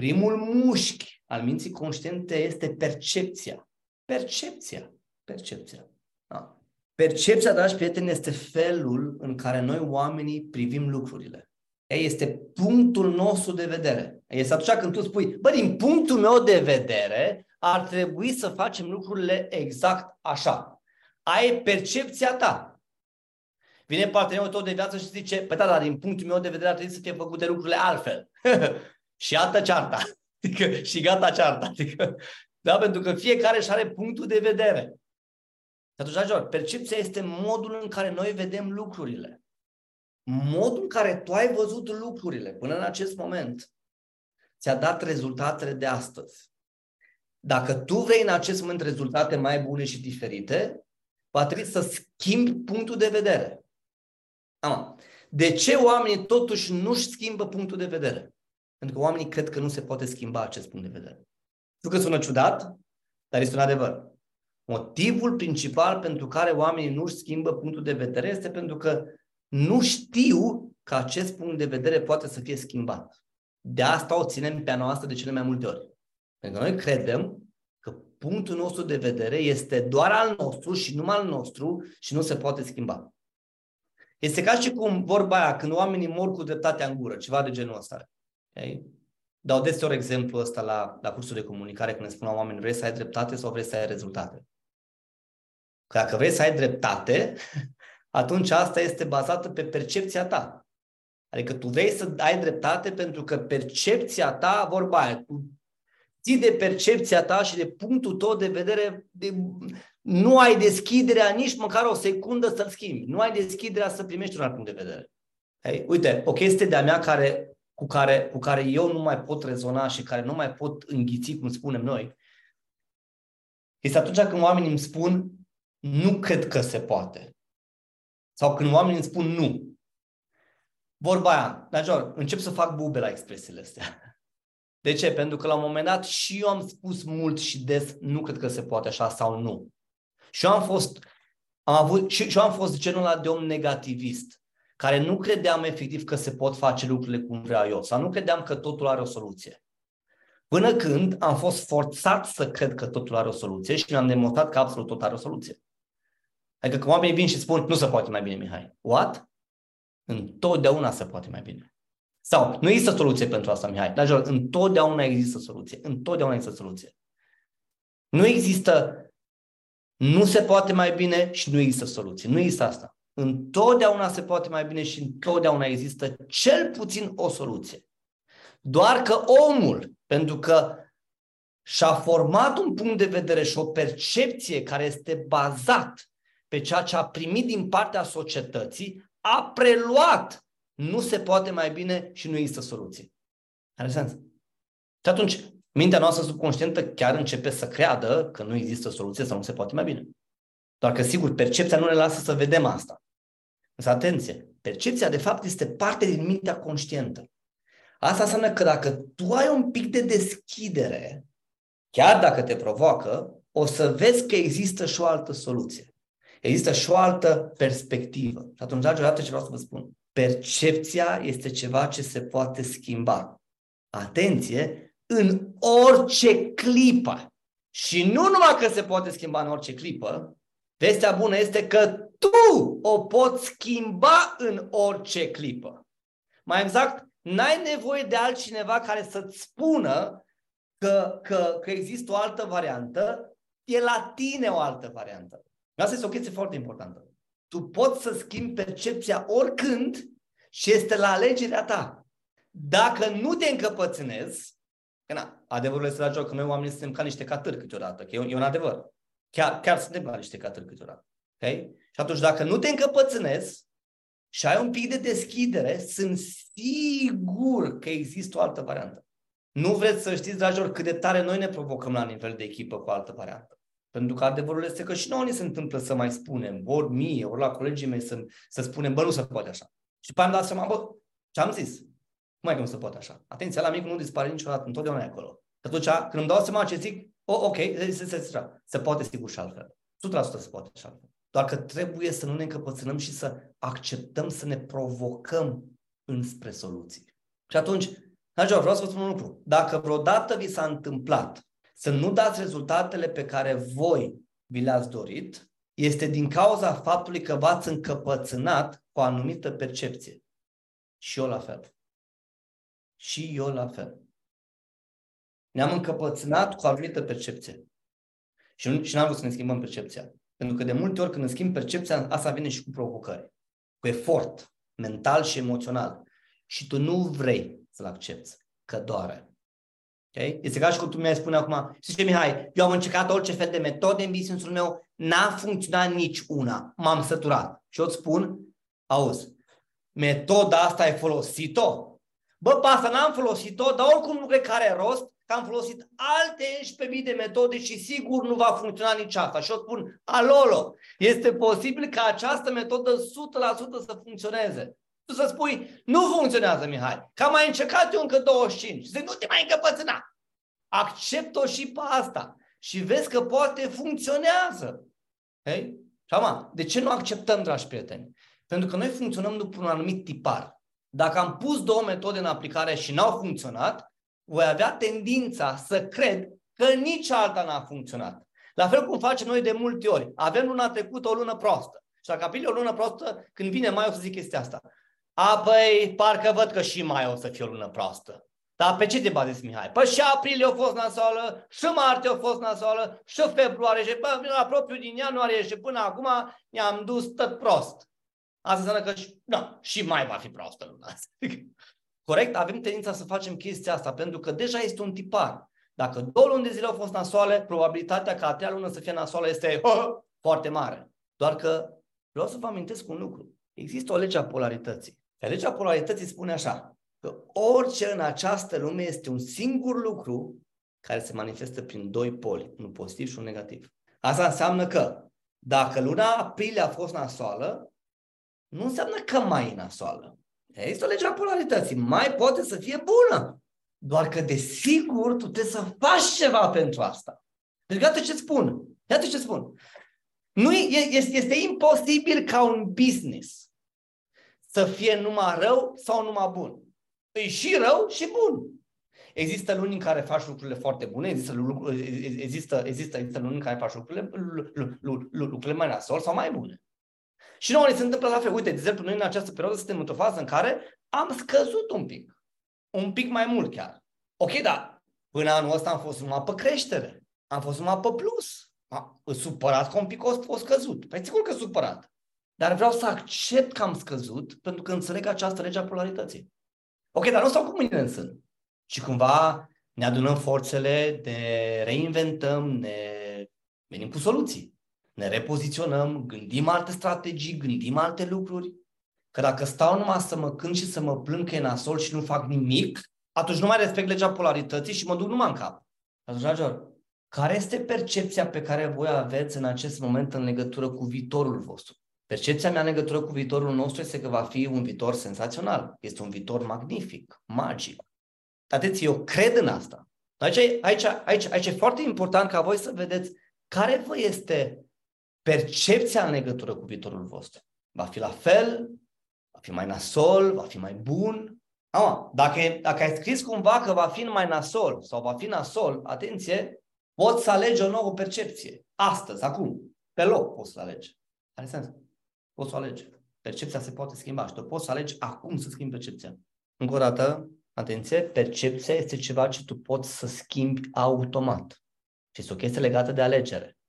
Primul mușchi al minții conștiente este percepția. Percepția. Percepția. Da. Percepția, dragi prieteni, este felul în care noi oamenii privim lucrurile. Este punctul nostru de vedere. Este atunci când tu spui, bă, din punctul meu de vedere, ar trebui să facem lucrurile exact așa. Ai percepția ta. Vine partenerul tău de viață și zice, păi da, dar din punctul meu de vedere ar trebui să fie făcute lucrurile altfel. și iată cearta. Adică, și gata cearta. Adică, da? Pentru că fiecare își are punctul de vedere. Și atunci, percepția este modul în care noi vedem lucrurile. Modul în care tu ai văzut lucrurile până în acest moment ți-a dat rezultatele de astăzi. Dacă tu vrei în acest moment rezultate mai bune și diferite, va trebui să schimbi punctul de vedere. Am. De ce oamenii totuși nu-și schimbă punctul de vedere? Pentru că oamenii cred că nu se poate schimba acest punct de vedere. Știu că sună ciudat, dar este un adevăr. Motivul principal pentru care oamenii nu-și schimbă punctul de vedere este pentru că nu știu că acest punct de vedere poate să fie schimbat. De asta o ținem pe a noastră de cele mai multe ori. Pentru că noi credem că punctul nostru de vedere este doar al nostru și numai al nostru și nu se poate schimba. Este ca și cum vorba aia, când oamenii mor cu dreptatea în gură, ceva de genul ăsta. Okay? Dau deseori exemplu ăsta la, la cursul de comunicare când ne spun la oameni vrei să ai dreptate sau vrei să ai rezultate. Că dacă vrei să ai dreptate, atunci asta este bazată pe percepția ta. Adică tu vrei să ai dreptate pentru că percepția ta, vorba aia, tu ții de percepția ta și de punctul tău de vedere, de, nu ai deschiderea nici măcar o secundă să-l schimbi. Nu ai deschiderea să primești un alt punct de vedere. Hey, uite, o chestie de-a mea care, cu, care, cu care eu nu mai pot rezona și care nu mai pot înghiți, cum spunem noi, este atunci când oamenii îmi spun nu cred că se poate. Sau când oamenii îmi spun nu. Vorba aia, Major, încep să fac bube la expresiile astea. De ce? Pentru că la un moment dat și eu am spus mult și des nu cred că se poate așa sau nu. Și eu am fost, am avut, și, și eu am fost genul ăla de om negativist, care nu credeam efectiv că se pot face lucrurile cum vreau eu, sau nu credeam că totul are o soluție. Până când am fost forțat să cred că totul are o soluție și mi-am demonstrat că absolut tot are o soluție. Adică când oamenii vin și spun, nu se poate mai bine, Mihai. What? Întotdeauna se poate mai bine. Sau, nu există soluție pentru asta, Mihai. Dar, jur, întotdeauna există soluție. Întotdeauna există soluție. Nu există, nu se poate mai bine și nu există soluție. Nu există asta. Întotdeauna se poate mai bine și întotdeauna există cel puțin o soluție. Doar că omul, pentru că și-a format un punct de vedere și o percepție care este bazat pe ceea ce a primit din partea societății, a preluat. Nu se poate mai bine și nu există soluție. Are sens? Și atunci, mintea noastră subconștientă chiar începe să creadă că nu există soluție sau nu se poate mai bine. Doar că, sigur, percepția nu ne lasă să vedem asta. Însă, atenție, percepția, de fapt, este parte din mintea conștientă. Asta înseamnă că dacă tu ai un pic de deschidere, chiar dacă te provoacă, o să vezi că există și o altă soluție. Există și o altă perspectivă. Și atunci, dragi, odată ce vreau să vă spun. Percepția este ceva ce se poate schimba. Atenție, în orice clipă. Și nu numai că se poate schimba în orice clipă, vestea bună este că tu o poți schimba în orice clipă. Mai exact, n-ai nevoie de altcineva care să-ți spună că, că, că există o altă variantă, e la tine o altă variantă. Asta este o chestie foarte importantă. Tu poți să schimbi percepția oricând și este la alegerea ta. Dacă nu te încăpățânezi, că na, adevărul este la joc că noi oamenii suntem ca niște catâri câteodată, că e un, e un adevăr. Chiar, chiar suntem ca niște catâri câteodată. Okay? Și atunci dacă nu te încăpățânezi și ai un pic de deschidere, sunt sigur că există o altă variantă. Nu vreți să știți, dragilor, cât de tare noi ne provocăm la nivel de echipă cu altă variantă. Pentru că adevărul este că și nouă ni se întâmplă să mai spunem, ori mie, ori la colegii mei, să, să spunem, bă, nu se poate așa. Și pe am dat seama, bă, ce am zis? Cum e că nu se poate așa? Atenția la mic nu dispare niciodată, întotdeauna e acolo. Și atunci, când îmi dau seama ce zic, oh, ok, se, se, se, se poate sigur și altfel. 100% se poate și altfel. Doar că trebuie să nu ne încăpățânăm și să acceptăm să ne provocăm înspre soluții. Și atunci, Dragilor, vreau să vă spun un lucru. Dacă vreodată vi s-a întâmplat să nu dați rezultatele pe care voi vi le-ați dorit, este din cauza faptului că v-ați încăpățânat cu o anumită percepție. Și eu la fel. Și eu la fel. Ne-am încăpățânat cu o anumită percepție. Și, nu, și n-am vrut să ne schimbăm percepția. Pentru că de multe ori când îmi schimb percepția, asta vine și cu provocări. Cu efort mental și emoțional. Și tu nu vrei să-l accepti, că doare. Okay? Este ca și cum tu mi-ai spune acum, știi ce, Mihai, eu am încercat orice fel de metode în business-ul meu, n-a funcționat nici una, m-am săturat. Și eu îți spun, auzi, metoda asta ai folosit-o? Bă, pe asta n-am folosit-o, dar oricum nu cred că are rost, că am folosit alte 11.000 de metode și sigur nu va funcționa nici asta. Și eu spun, alolo, este posibil ca această metodă 100% să funcționeze. Tu să spui, nu funcționează, Mihai, că am mai încercat eu încă 25. Zic, nu te mai încăpățâna. Accept-o și pe asta. Și vezi că poate funcționează. Hei? Și acum, de ce nu acceptăm, dragi prieteni? Pentru că noi funcționăm după un anumit tipar. Dacă am pus două metode în aplicare și n-au funcționat, voi avea tendința să cred că nici alta n-a funcționat. La fel cum facem noi de multe ori. Avem luna trecută o lună proastă. Și dacă aprile o lună proastă, când vine mai o să zic chestia asta. A, păi, parcă văd că și mai o să fie o lună proastă. Dar pe ce te bazezi, Mihai? Păi și aprilie a fost nasoală, și martie a fost nasoală, și februarie, și bă, la propriu din ianuarie și până acum ne-am dus tot prost. Asta înseamnă că și, da, și mai va fi prostă luna asta. Corect? Avem tendința să facem chestia asta, pentru că deja este un tipar. Dacă două luni de zile au fost nasoale, probabilitatea ca a treia lună să fie nasoală este oh, foarte mare. Doar că vreau să vă amintesc un lucru. Există o lege a polarității. Iar legea polarității spune așa, că orice în această lume este un singur lucru care se manifestă prin doi poli, unul pozitiv și unul negativ. Asta înseamnă că dacă luna aprilie a fost nasoală, nu înseamnă că mai e nasoală. Este o lege a polarității. Mai poate să fie bună. Doar că, desigur, tu trebuie să faci ceva pentru asta. Deci, iată ce spun. Iată ce spun. Nu, este, este imposibil ca un business să fie numai rău sau numai bun. E și rău și bun. Există luni în care faci lucrurile foarte bune, există, lucruri, există, există, există luni în care faci lucrurile, lucrurile mai nasol sau mai bune. Și nouă ne se întâmplă la fel. Uite, de exemplu, noi în această perioadă suntem într-o fază în care am scăzut un pic. Un pic mai mult chiar. Ok, da, până anul ăsta am fost numai pe creștere. Am fost numai pe plus. Am supărat că un pic o, o scăzut. Păi sigur că supărat. Dar vreau să accept că am scăzut pentru că înțeleg această lege a polarității. Ok, dar nu stau cu mâinile în sân. Și cumva ne adunăm forțele, ne reinventăm, ne venim cu soluții. Ne repoziționăm, gândim alte strategii, gândim alte lucruri. Că dacă stau numai să mă cânt și să mă plâng că e nasol și nu fac nimic, atunci nu mai respect legea polarității și mă duc numai în cap. Atunci, dragilor, care este percepția pe care voi aveți în acest moment în legătură cu viitorul vostru? Percepția mea în legătură cu viitorul nostru este că va fi un viitor senzațional. Este un viitor magnific, magic. Atenție, eu cred în asta. Aici, aici, aici, aici e foarte important ca voi să vedeți care vă este percepția în legătură cu viitorul vostru. Va fi la fel? Va fi mai nasol? Va fi mai bun? Ama, dacă, dacă ai scris cumva că va fi mai nasol sau va fi nasol, atenție, poți să alegi o nouă percepție. Astăzi, acum, pe loc poți să alegi. Are sens? poți să alegi. Percepția se poate schimba și tu poți să alegi acum să schimbi percepția. Încă o dată, atenție, percepția este ceva ce tu poți să schimbi automat. Și este o chestie legată de alegere.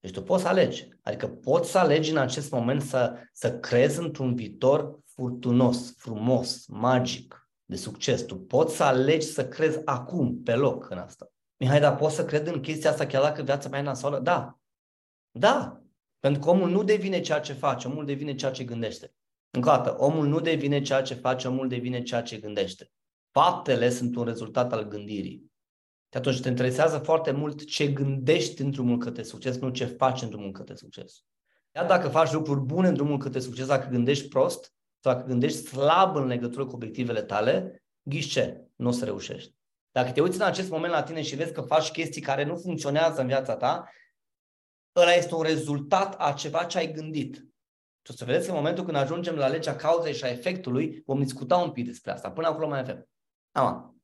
Deci tu poți să alegi. Adică poți să alegi în acest moment să, să crezi într-un viitor furtunos, frumos, magic, de succes. Tu poți să alegi să crezi acum, pe loc, în asta. Mihai, dar poți să cred în chestia asta chiar dacă viața mea e nasoală? Da. Da. Pentru că omul nu devine ceea ce face, omul devine ceea ce gândește. Încă o dată, omul nu devine ceea ce face, omul devine ceea ce gândește. Faptele sunt un rezultat al gândirii. Și atunci te interesează foarte mult ce gândești în drumul către succes, nu ce faci în drumul către succes. Iar dacă faci lucruri bune în drumul către succes, dacă gândești prost sau dacă gândești slab în legătură cu obiectivele tale, ghiși ce? Nu o să reușești. Dacă te uiți în acest moment la tine și vezi că faci chestii care nu funcționează în viața ta, ăla este un rezultat a ceva ce ai gândit. Și o să vedeți că în momentul când ajungem la legea cauzei și a efectului, vom discuta un pic despre asta. Până acolo mai avem. Am.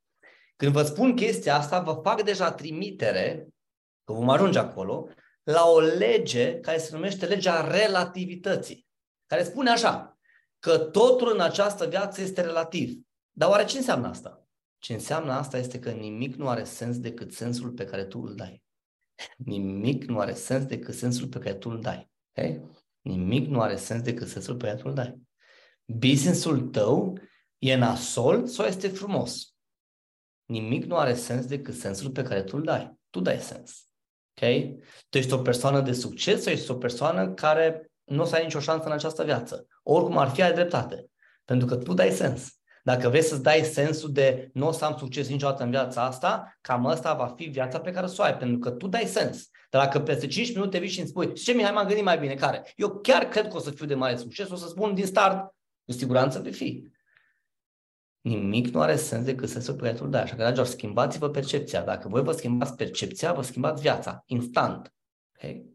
Când vă spun chestia asta, vă fac deja trimitere, că vom ajunge acolo, la o lege care se numește legea relativității, care spune așa, că totul în această viață este relativ. Dar oare ce înseamnă asta? Ce înseamnă asta este că nimic nu are sens decât sensul pe care tu îl dai. Nimic nu are sens decât sensul pe care tu îl dai. Okay? Nimic nu are sens decât sensul pe care tu îl dai. Businessul tău e nasol sau este frumos? Nimic nu are sens decât sensul pe care tu îl dai. Tu dai sens. Ok? Tu ești o persoană de succes sau ești o persoană care nu o să ai nicio șansă în această viață. Oricum ar fi, ai dreptate. Pentru că tu dai sens. Dacă vrei să-ți dai sensul de nu o să am succes niciodată în viața asta, cam asta va fi viața pe care o să o ai, pentru că tu dai sens. Dar dacă peste 5 minute vii și îmi spui, ce Mihai, m-am gândit mai bine, care? Eu chiar cred că o să fiu de mare succes, o să spun din start, cu siguranță vei fi. Nimic nu are sens decât sensul pe care tu dai. Așa că, dragilor, schimbați-vă percepția. Dacă voi vă schimbați percepția, vă schimbați viața, instant. Okay?